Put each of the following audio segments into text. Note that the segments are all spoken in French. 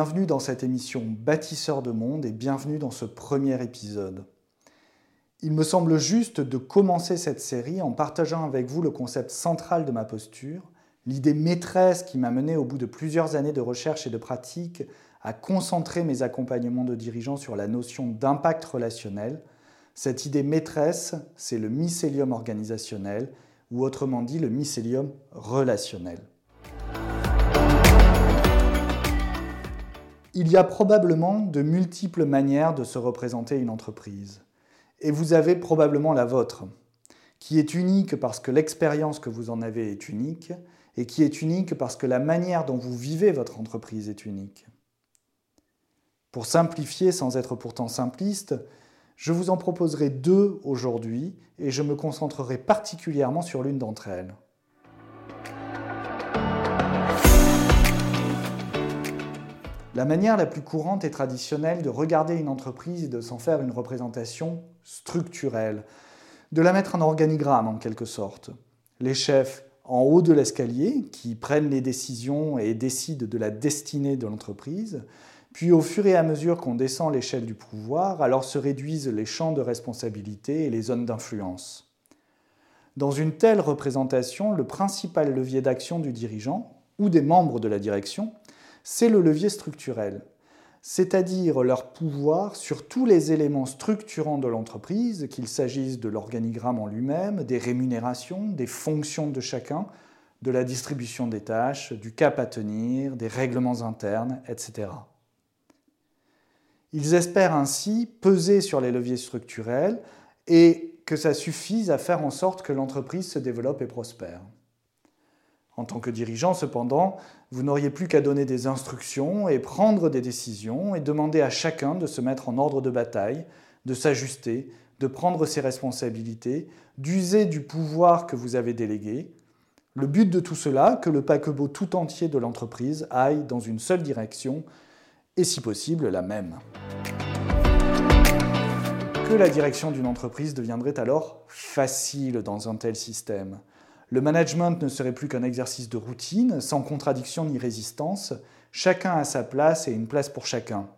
Bienvenue dans cette émission Bâtisseur de monde et bienvenue dans ce premier épisode. Il me semble juste de commencer cette série en partageant avec vous le concept central de ma posture, l'idée maîtresse qui m'a mené au bout de plusieurs années de recherche et de pratique à concentrer mes accompagnements de dirigeants sur la notion d'impact relationnel. Cette idée maîtresse, c'est le mycélium organisationnel, ou autrement dit le mycélium relationnel. Il y a probablement de multiples manières de se représenter une entreprise. Et vous avez probablement la vôtre, qui est unique parce que l'expérience que vous en avez est unique, et qui est unique parce que la manière dont vous vivez votre entreprise est unique. Pour simplifier sans être pourtant simpliste, je vous en proposerai deux aujourd'hui et je me concentrerai particulièrement sur l'une d'entre elles. La manière la plus courante et traditionnelle de regarder une entreprise et de s'en faire une représentation structurelle, de la mettre en organigramme en quelque sorte. Les chefs en haut de l'escalier qui prennent les décisions et décident de la destinée de l'entreprise, puis au fur et à mesure qu'on descend l'échelle du pouvoir, alors se réduisent les champs de responsabilité et les zones d'influence. Dans une telle représentation, le principal levier d'action du dirigeant ou des membres de la direction c'est le levier structurel, c'est-à-dire leur pouvoir sur tous les éléments structurants de l'entreprise, qu'il s'agisse de l'organigramme en lui-même, des rémunérations, des fonctions de chacun, de la distribution des tâches, du cap à tenir, des règlements internes, etc. Ils espèrent ainsi peser sur les leviers structurels et que ça suffise à faire en sorte que l'entreprise se développe et prospère. En tant que dirigeant, cependant, vous n'auriez plus qu'à donner des instructions et prendre des décisions et demander à chacun de se mettre en ordre de bataille, de s'ajuster, de prendre ses responsabilités, d'user du pouvoir que vous avez délégué. Le but de tout cela, que le paquebot tout entier de l'entreprise aille dans une seule direction, et si possible la même. Que la direction d'une entreprise deviendrait alors facile dans un tel système le management ne serait plus qu'un exercice de routine, sans contradiction ni résistance, chacun a sa place et une place pour chacun.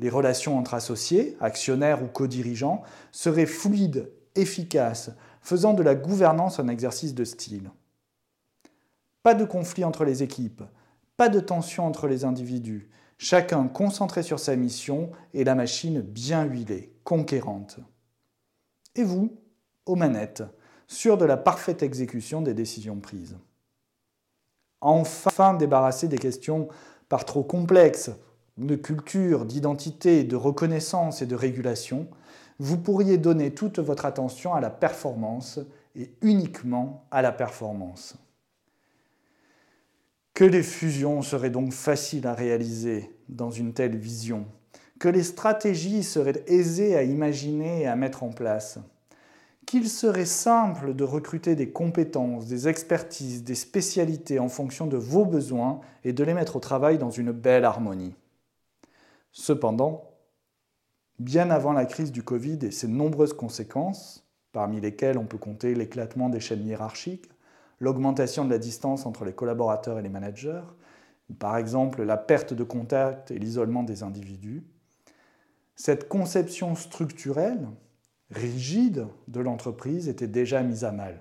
Les relations entre associés, actionnaires ou co-dirigeants seraient fluides, efficaces, faisant de la gouvernance un exercice de style. Pas de conflit entre les équipes, pas de tension entre les individus, chacun concentré sur sa mission et la machine bien huilée, conquérante. Et vous, aux manettes, sûr de la parfaite exécution des décisions prises. Enfin débarrasser des questions par trop complexes de culture, d'identité, de reconnaissance et de régulation, vous pourriez donner toute votre attention à la performance et uniquement à la performance. Que les fusions seraient donc faciles à réaliser dans une telle vision, que les stratégies seraient aisées à imaginer et à mettre en place, qu'il serait simple de recruter des compétences, des expertises, des spécialités en fonction de vos besoins et de les mettre au travail dans une belle harmonie. Cependant, bien avant la crise du Covid et ses nombreuses conséquences, parmi lesquelles on peut compter l'éclatement des chaînes hiérarchiques, l'augmentation de la distance entre les collaborateurs et les managers, par exemple la perte de contact et l'isolement des individus, cette conception structurelle, rigide de l'entreprise était déjà mise à mal.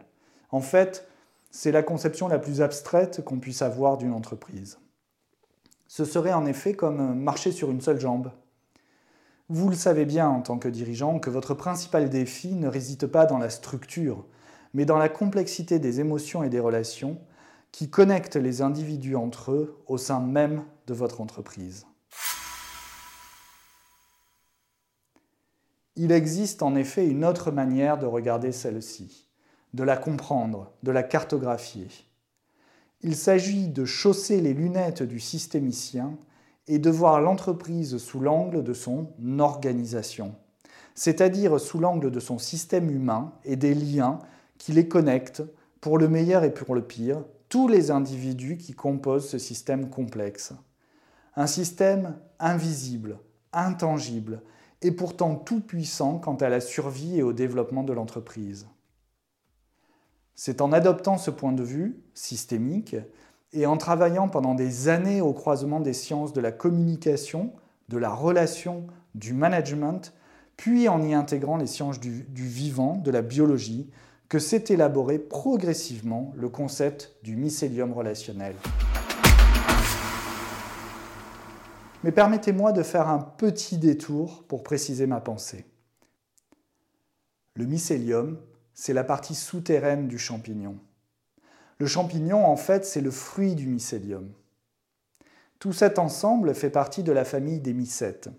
En fait, c'est la conception la plus abstraite qu'on puisse avoir d'une entreprise. Ce serait en effet comme marcher sur une seule jambe. Vous le savez bien en tant que dirigeant que votre principal défi ne réside pas dans la structure, mais dans la complexité des émotions et des relations qui connectent les individus entre eux au sein même de votre entreprise. Il existe en effet une autre manière de regarder celle-ci, de la comprendre, de la cartographier. Il s'agit de chausser les lunettes du systémicien et de voir l'entreprise sous l'angle de son organisation, c'est-à-dire sous l'angle de son système humain et des liens qui les connectent, pour le meilleur et pour le pire, tous les individus qui composent ce système complexe. Un système invisible, intangible, et pourtant tout puissant quant à la survie et au développement de l'entreprise. C'est en adoptant ce point de vue systémique et en travaillant pendant des années au croisement des sciences de la communication, de la relation, du management, puis en y intégrant les sciences du, vivant, de la biologie, que s'est élaboré progressivement le concept du mycélium relationnel. Mais permettez-moi de faire un petit détour pour préciser ma pensée. Le mycélium, c'est la partie souterraine du champignon. Le champignon, en fait, c'est le fruit du mycélium. Tout cet ensemble fait partie de la famille des mycètes.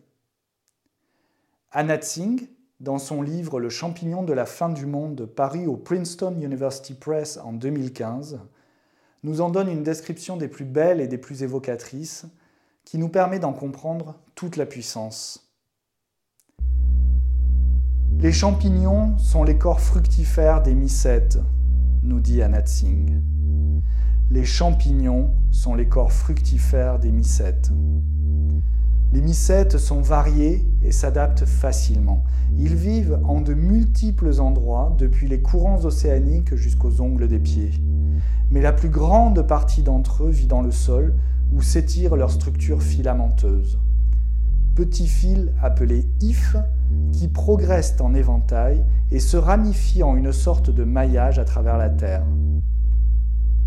Anat Singh, dans son livre Le champignon de la fin du monde, paru au Princeton University Press en 2015, nous en donne une description des plus belles et des plus évocatrices, qui nous permet d'en comprendre toute la puissance. Les champignons sont les corps fructifères des mycètes, nous dit Anat Singh. Les champignons sont les corps fructifères des mycètes. Les mycètes sont variés et s'adaptent facilement. Ils vivent en de multiples endroits, depuis les courants océaniques jusqu'aux ongles des pieds. Mais la plus grande partie d'entre eux vit dans le sol, où s'étire leur structure filamenteuse. Petits fils appelés ifs qui progressent en éventail et se ramifient en une sorte de maillage à travers la Terre.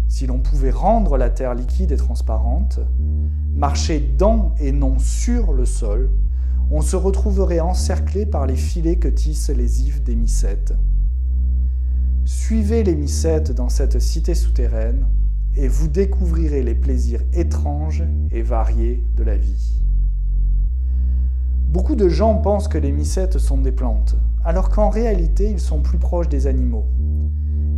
Si l'on pouvait rendre la Terre liquide et transparente, marcher dans et non sur le sol, on se retrouverait encerclé par les filets que tissent les ifs des mycètes. Suivez les mycètes dans cette cité souterraine et vous découvrirez les plaisirs étranges et variés de la vie. Beaucoup de gens pensent que les mycètes sont des plantes, alors qu'en réalité ils sont plus proches des animaux.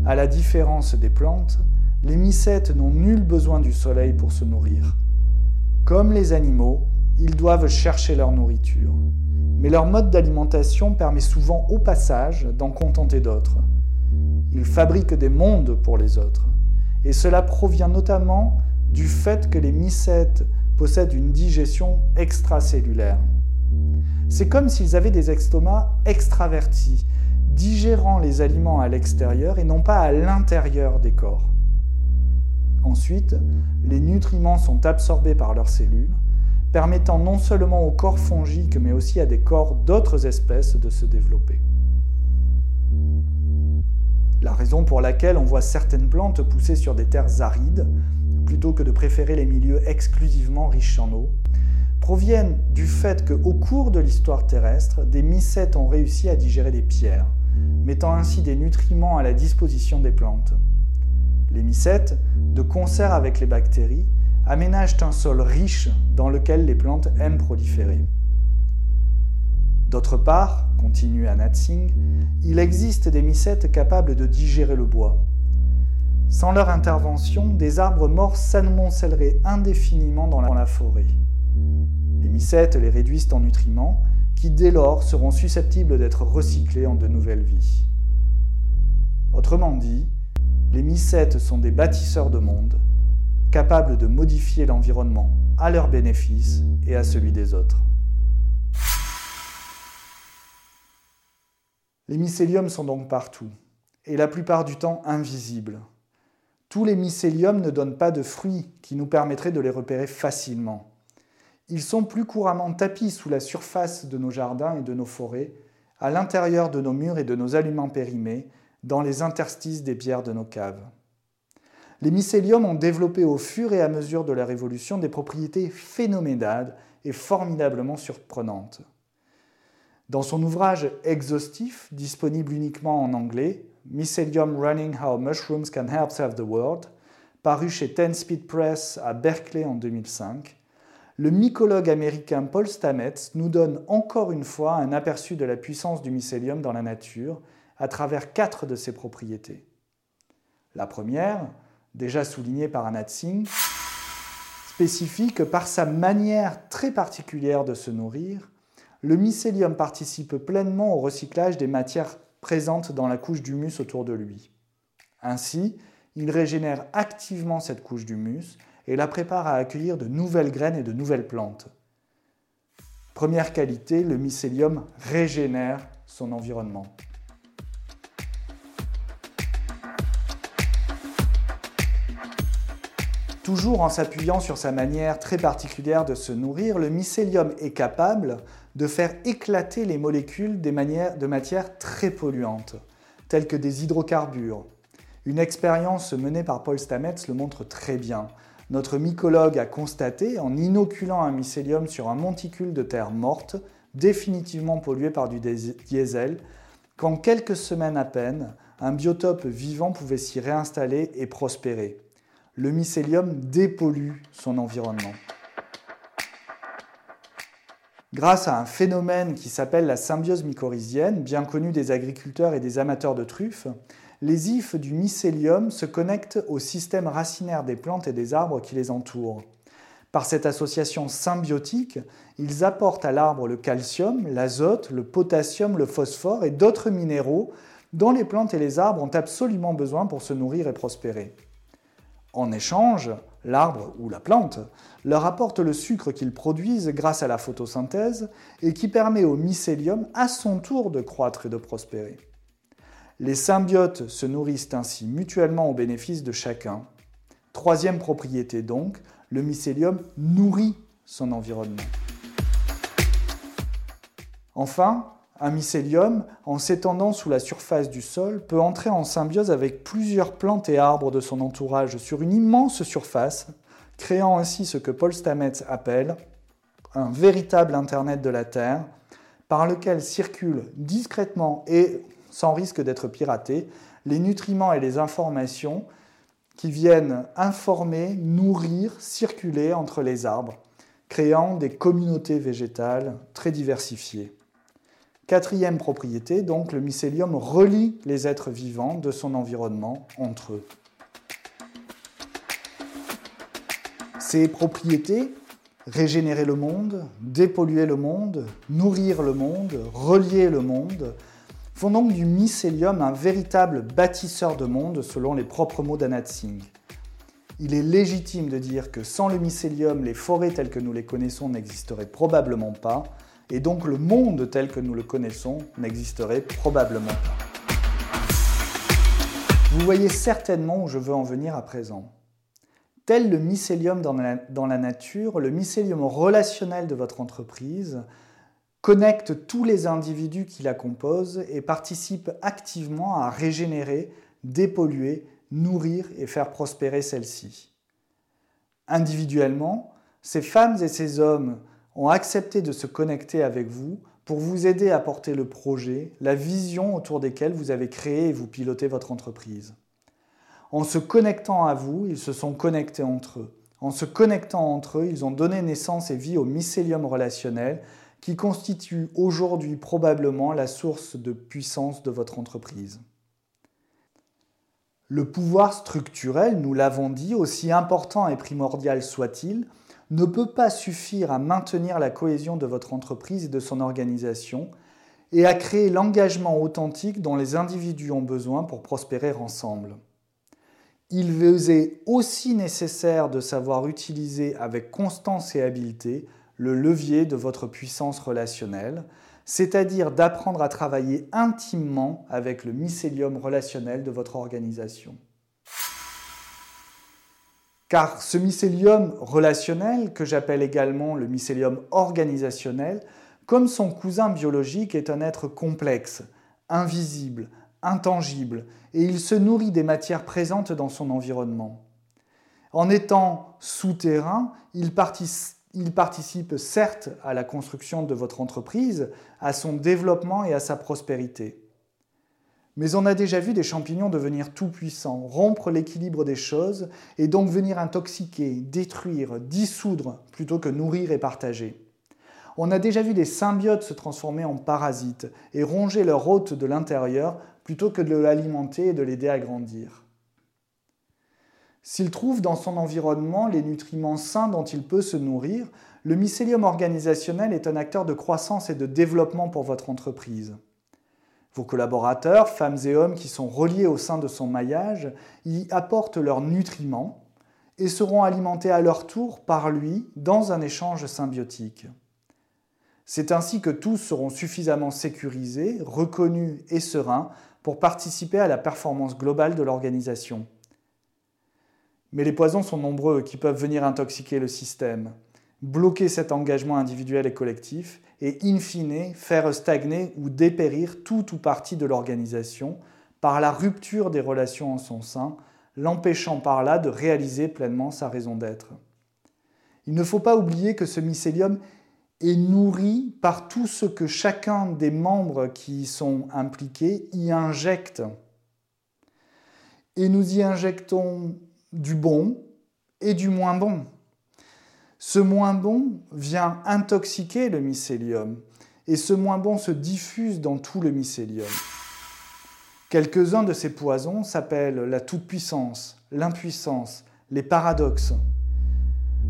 À la différence des plantes, les mycètes n'ont nul besoin du soleil pour se nourrir. Comme les animaux, ils doivent chercher leur nourriture. Mais leur mode d'alimentation permet souvent au passage d'en contenter d'autres. Ils fabriquent des mondes pour les autres et cela provient notamment du fait que les mycètes possèdent une digestion extracellulaire. C'est comme s'ils avaient des estomacs extravertis, digérant les aliments à l'extérieur et non pas à l'intérieur des corps. Ensuite, les nutriments sont absorbés par leurs cellules, permettant non seulement aux corps fongiques mais aussi à des corps d'autres espèces de se développer. La raison pour laquelle on voit certaines plantes pousser sur des terres arides, plutôt que de préférer les milieux exclusivement riches en eau, proviennent du fait qu'au cours de l'histoire terrestre, des mycètes ont réussi à digérer des pierres, mettant ainsi des nutriments à la disposition des plantes. Les mycètes, de concert avec les bactéries, aménagent un sol riche dans lequel les plantes aiment proliférer. D'autre part, continue Anatsing, il existe des mycètes capables de digérer le bois. Sans leur intervention, des arbres morts s'amoncelleraient indéfiniment dans la forêt. Les mycètes les réduisent en nutriments qui dès lors seront susceptibles d'être recyclés en de nouvelles vies. Autrement dit, les mycètes sont des bâtisseurs de monde, capables de modifier l'environnement à leur bénéfice et à celui des autres. Les mycéliums sont donc partout, et la plupart du temps invisibles. Tous les mycéliums ne donnent pas de fruits qui nous permettraient de les repérer facilement. Ils sont plus couramment tapis sous la surface de nos jardins et de nos forêts, à l'intérieur de nos murs et de nos aliments périmés, dans les interstices des pierres de nos caves. Les mycéliums ont développé au fur et à mesure de leur évolution des propriétés phénoménales et formidablement surprenantes. Dans son ouvrage exhaustif, disponible uniquement en anglais, Mycelium Running How Mushrooms Can Help Save the World, paru chez Ten Speed Press à Berkeley en 2005, le mycologue américain Paul Stamets nous donne encore une fois un aperçu de la puissance du mycélium dans la nature à travers quatre de ses propriétés. La première, déjà soulignée par Anat Singh, spécifie que par sa manière très particulière de se nourrir, le mycélium participe pleinement au recyclage des matières présentes dans la couche d'humus autour de lui. Ainsi, il régénère activement cette couche d'humus et la prépare à accueillir de nouvelles graines et de nouvelles plantes. Première qualité, le mycélium régénère son environnement. Toujours en s'appuyant sur sa manière très particulière de se nourrir, le mycélium est capable de faire éclater les molécules de matières très polluantes, telles que des hydrocarbures. Une expérience menée par Paul Stamets le montre très bien. Notre mycologue a constaté, en inoculant un mycélium sur un monticule de terre morte, définitivement pollué par du diesel, qu'en quelques semaines à peine, un biotope vivant pouvait s'y réinstaller et prospérer le mycélium dépollue son environnement. Grâce à un phénomène qui s'appelle la symbiose mycorhizienne, bien connu des agriculteurs et des amateurs de truffes, les ifs du mycélium se connectent au système racinaire des plantes et des arbres qui les entourent. Par cette association symbiotique, ils apportent à l'arbre le calcium, l'azote, le potassium, le phosphore et d'autres minéraux dont les plantes et les arbres ont absolument besoin pour se nourrir et prospérer. En échange, l'arbre ou la plante leur apporte le sucre qu'ils produisent grâce à la photosynthèse et qui permet au mycélium à son tour de croître et de prospérer. Les symbiotes se nourrissent ainsi mutuellement au bénéfice de chacun. Troisième propriété donc, le mycélium nourrit son environnement. Enfin, un mycélium, en s'étendant sous la surface du sol, peut entrer en symbiose avec plusieurs plantes et arbres de son entourage sur une immense surface, créant ainsi ce que Paul Stamets appelle un véritable Internet de la Terre, par lequel circulent discrètement et sans risque d'être piratés les nutriments et les informations qui viennent informer, nourrir, circuler entre les arbres, créant des communautés végétales très diversifiées. Quatrième propriété, donc le mycélium relie les êtres vivants de son environnement entre eux. Ces propriétés, régénérer le monde, dépolluer le monde, nourrir le monde, relier le monde, font donc du mycélium un véritable bâtisseur de monde selon les propres mots d'Anat Singh. Il est légitime de dire que sans le mycélium, les forêts telles que nous les connaissons n'existeraient probablement pas, et donc le monde tel que nous le connaissons n'existerait probablement pas. Vous voyez certainement où je veux en venir à présent. Tel le mycélium dans la, nature, le mycélium relationnel de votre entreprise connecte tous les individus qui la composent et participe activement à régénérer, dépolluer, nourrir et faire prospérer celle-ci. Individuellement, ces femmes et ces hommes ont accepté de se connecter avec vous pour vous aider à porter le projet, la vision autour desquelles vous avez créé et vous pilotez votre entreprise. En se connectant à vous, ils se sont connectés entre eux. En se connectant entre eux, ils ont donné naissance et vie au mycélium relationnel qui constitue aujourd'hui probablement la source de puissance de votre entreprise. Le pouvoir structurel, nous l'avons dit, aussi important et primordial soit-il, ne peut pas suffire à maintenir la cohésion de votre entreprise et de son organisation et à créer l'engagement authentique dont les individus ont besoin pour prospérer ensemble. Il est aussi nécessaire de savoir utiliser avec constance et habileté le levier de votre puissance relationnelle, c'est-à-dire d'apprendre à travailler intimement avec le mycélium relationnel de votre organisation. Car ce mycélium relationnel, que j'appelle également le mycélium organisationnel, comme son cousin biologique, est un être complexe, invisible, intangible, et il se nourrit des matières présentes dans son environnement. En étant souterrain, il il participe certes à la construction de votre entreprise, à son développement et à sa prospérité. Mais on a déjà vu des champignons devenir tout-puissants, rompre l'équilibre des choses et donc venir intoxiquer, détruire, dissoudre plutôt que nourrir et partager. On a déjà vu des symbiotes se transformer en parasites et ronger leur hôte de l'intérieur plutôt que de l'alimenter et de l'aider à grandir. S'il trouve dans son environnement les nutriments sains dont il peut se nourrir, le mycélium organisationnel est un acteur de croissance et de développement pour votre entreprise. Vos collaborateurs, femmes et hommes qui sont reliés au sein de son maillage, y apportent leurs nutriments et seront alimentés à leur tour par lui dans un échange symbiotique. C'est ainsi que tous seront suffisamment sécurisés, reconnus et sereins pour participer à la performance globale de l'organisation. Mais les poisons sont nombreux qui peuvent venir intoxiquer le système, bloquer cet engagement individuel et collectif, et in fine faire stagner ou dépérir tout ou partie de l'organisation par la rupture des relations en son sein, l'empêchant par là de réaliser pleinement sa raison d'être. Il ne faut pas oublier que ce mycélium est nourri par tout ce que chacun des membres qui y sont impliqués y injecte. Et nous y injectons du bon et du moins bon. Ce moins bon vient intoxiquer le mycélium et ce moins bon se diffuse dans tout le mycélium. Quelques-uns de ces poisons s'appellent la toute-puissance, l'impuissance, les paradoxes.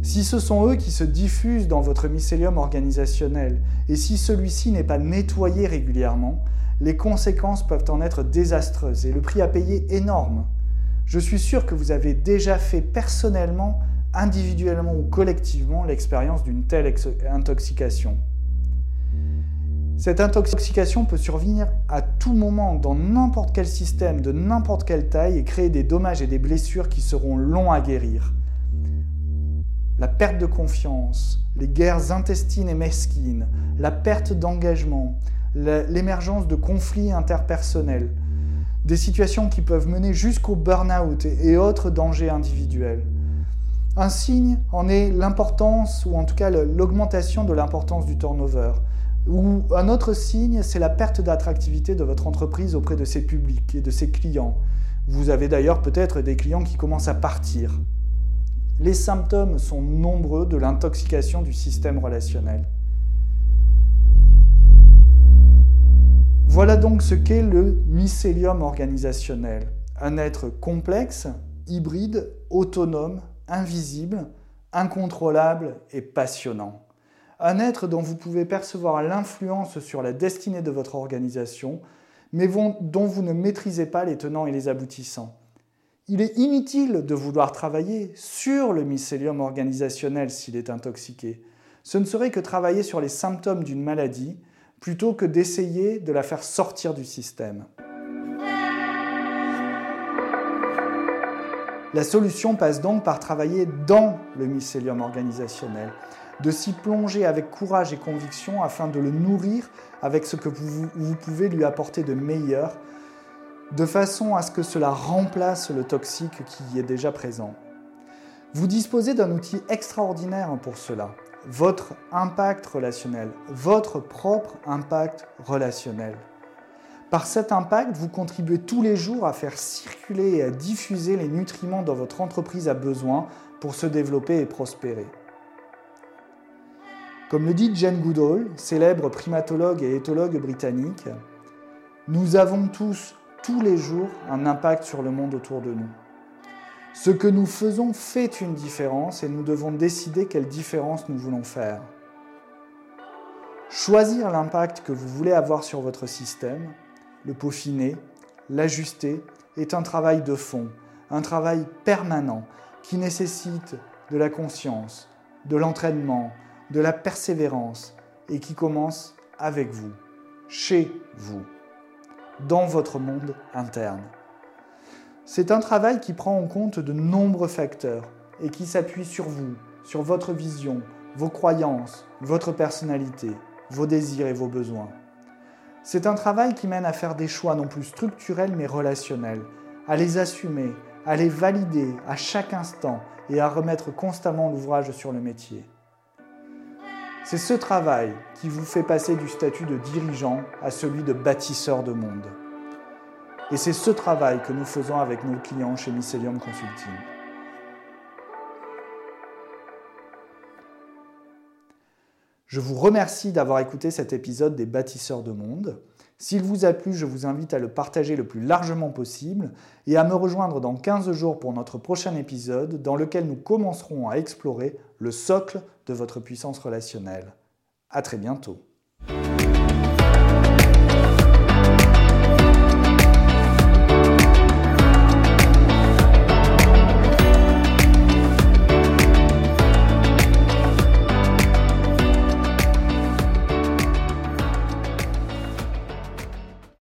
Si ce sont eux qui se diffusent dans votre mycélium organisationnel et si celui-ci n'est pas nettoyé régulièrement, les conséquences peuvent en être désastreuses et le prix à payer énorme. Je suis sûr que vous avez déjà fait personnellement, individuellement ou collectivement l'expérience d'une telle intoxication. Cette intoxication peut survenir à tout moment dans n'importe quel système, de n'importe quelle taille, et créer des dommages et des blessures qui seront longs à guérir. La perte de confiance, les guerres intestines et mesquines, la perte d'engagement, l'émergence de conflits interpersonnels, des situations qui peuvent mener jusqu'au burn-out et autres dangers individuels. Un signe en est l'importance, ou en tout cas l'augmentation de l'importance du turnover, ou un autre signe, c'est la perte d'attractivité de votre entreprise auprès de ses publics et de ses clients. Vous avez d'ailleurs peut-être des clients qui commencent à partir. Les symptômes sont nombreux de l'intoxication du système relationnel. Voilà donc ce qu'est le mycélium organisationnel. Un être complexe, hybride, autonome, invisible, incontrôlable et passionnant un être dont vous pouvez percevoir l'influence sur la destinée de votre organisation, mais dont vous ne maîtrisez pas les tenants et les aboutissants. Il est inutile de vouloir travailler sur le mycélium organisationnel s'il est intoxiqué. Ce ne serait que travailler sur les symptômes d'une maladie plutôt que d'essayer de la faire sortir du système. La solution passe donc par travailler dans le mycélium organisationnel de s'y plonger avec courage et conviction afin de le nourrir avec ce que vous, pouvez lui apporter de meilleur, de façon à ce que cela remplace le toxique qui y est déjà présent. Vous disposez d'un outil extraordinaire pour cela, votre impact relationnel, votre propre impact relationnel. Par cet impact, vous contribuez tous les jours à faire circuler et à diffuser les nutriments dont votre entreprise a besoin pour se développer et prospérer. Comme le dit Jane Goodall, célèbre primatologue et éthologue britannique, nous avons tous, tous les jours, un impact sur le monde autour de nous. Ce que nous faisons fait une différence et nous devons décider quelle différence nous voulons faire. Choisir l'impact que vous voulez avoir sur votre système, le peaufiner, l'ajuster, est un travail de fond, un travail permanent qui nécessite de la conscience, de l'entraînement, de la persévérance et qui commence avec vous, chez vous, dans votre monde interne. C'est un travail qui prend en compte de nombreux facteurs et qui s'appuie sur vous, sur votre vision, vos croyances, votre personnalité, vos désirs et vos besoins. C'est un travail qui mène à faire des choix non plus structurels mais relationnels, à les assumer, à les valider à chaque instant et à remettre constamment l'ouvrage sur le métier. C'est ce travail qui vous fait passer du statut de dirigeant à celui de bâtisseur de monde. Et c'est ce travail que nous faisons avec nos clients chez Mycelium Consulting. Je vous remercie d'avoir écouté cet épisode des bâtisseurs de monde. S'il vous a plu, je vous invite à le partager le plus largement possible et à me rejoindre dans 15 jours pour notre prochain épisode dans lequel nous commencerons à explorer le socle de votre puissance relationnelle. À très bientôt.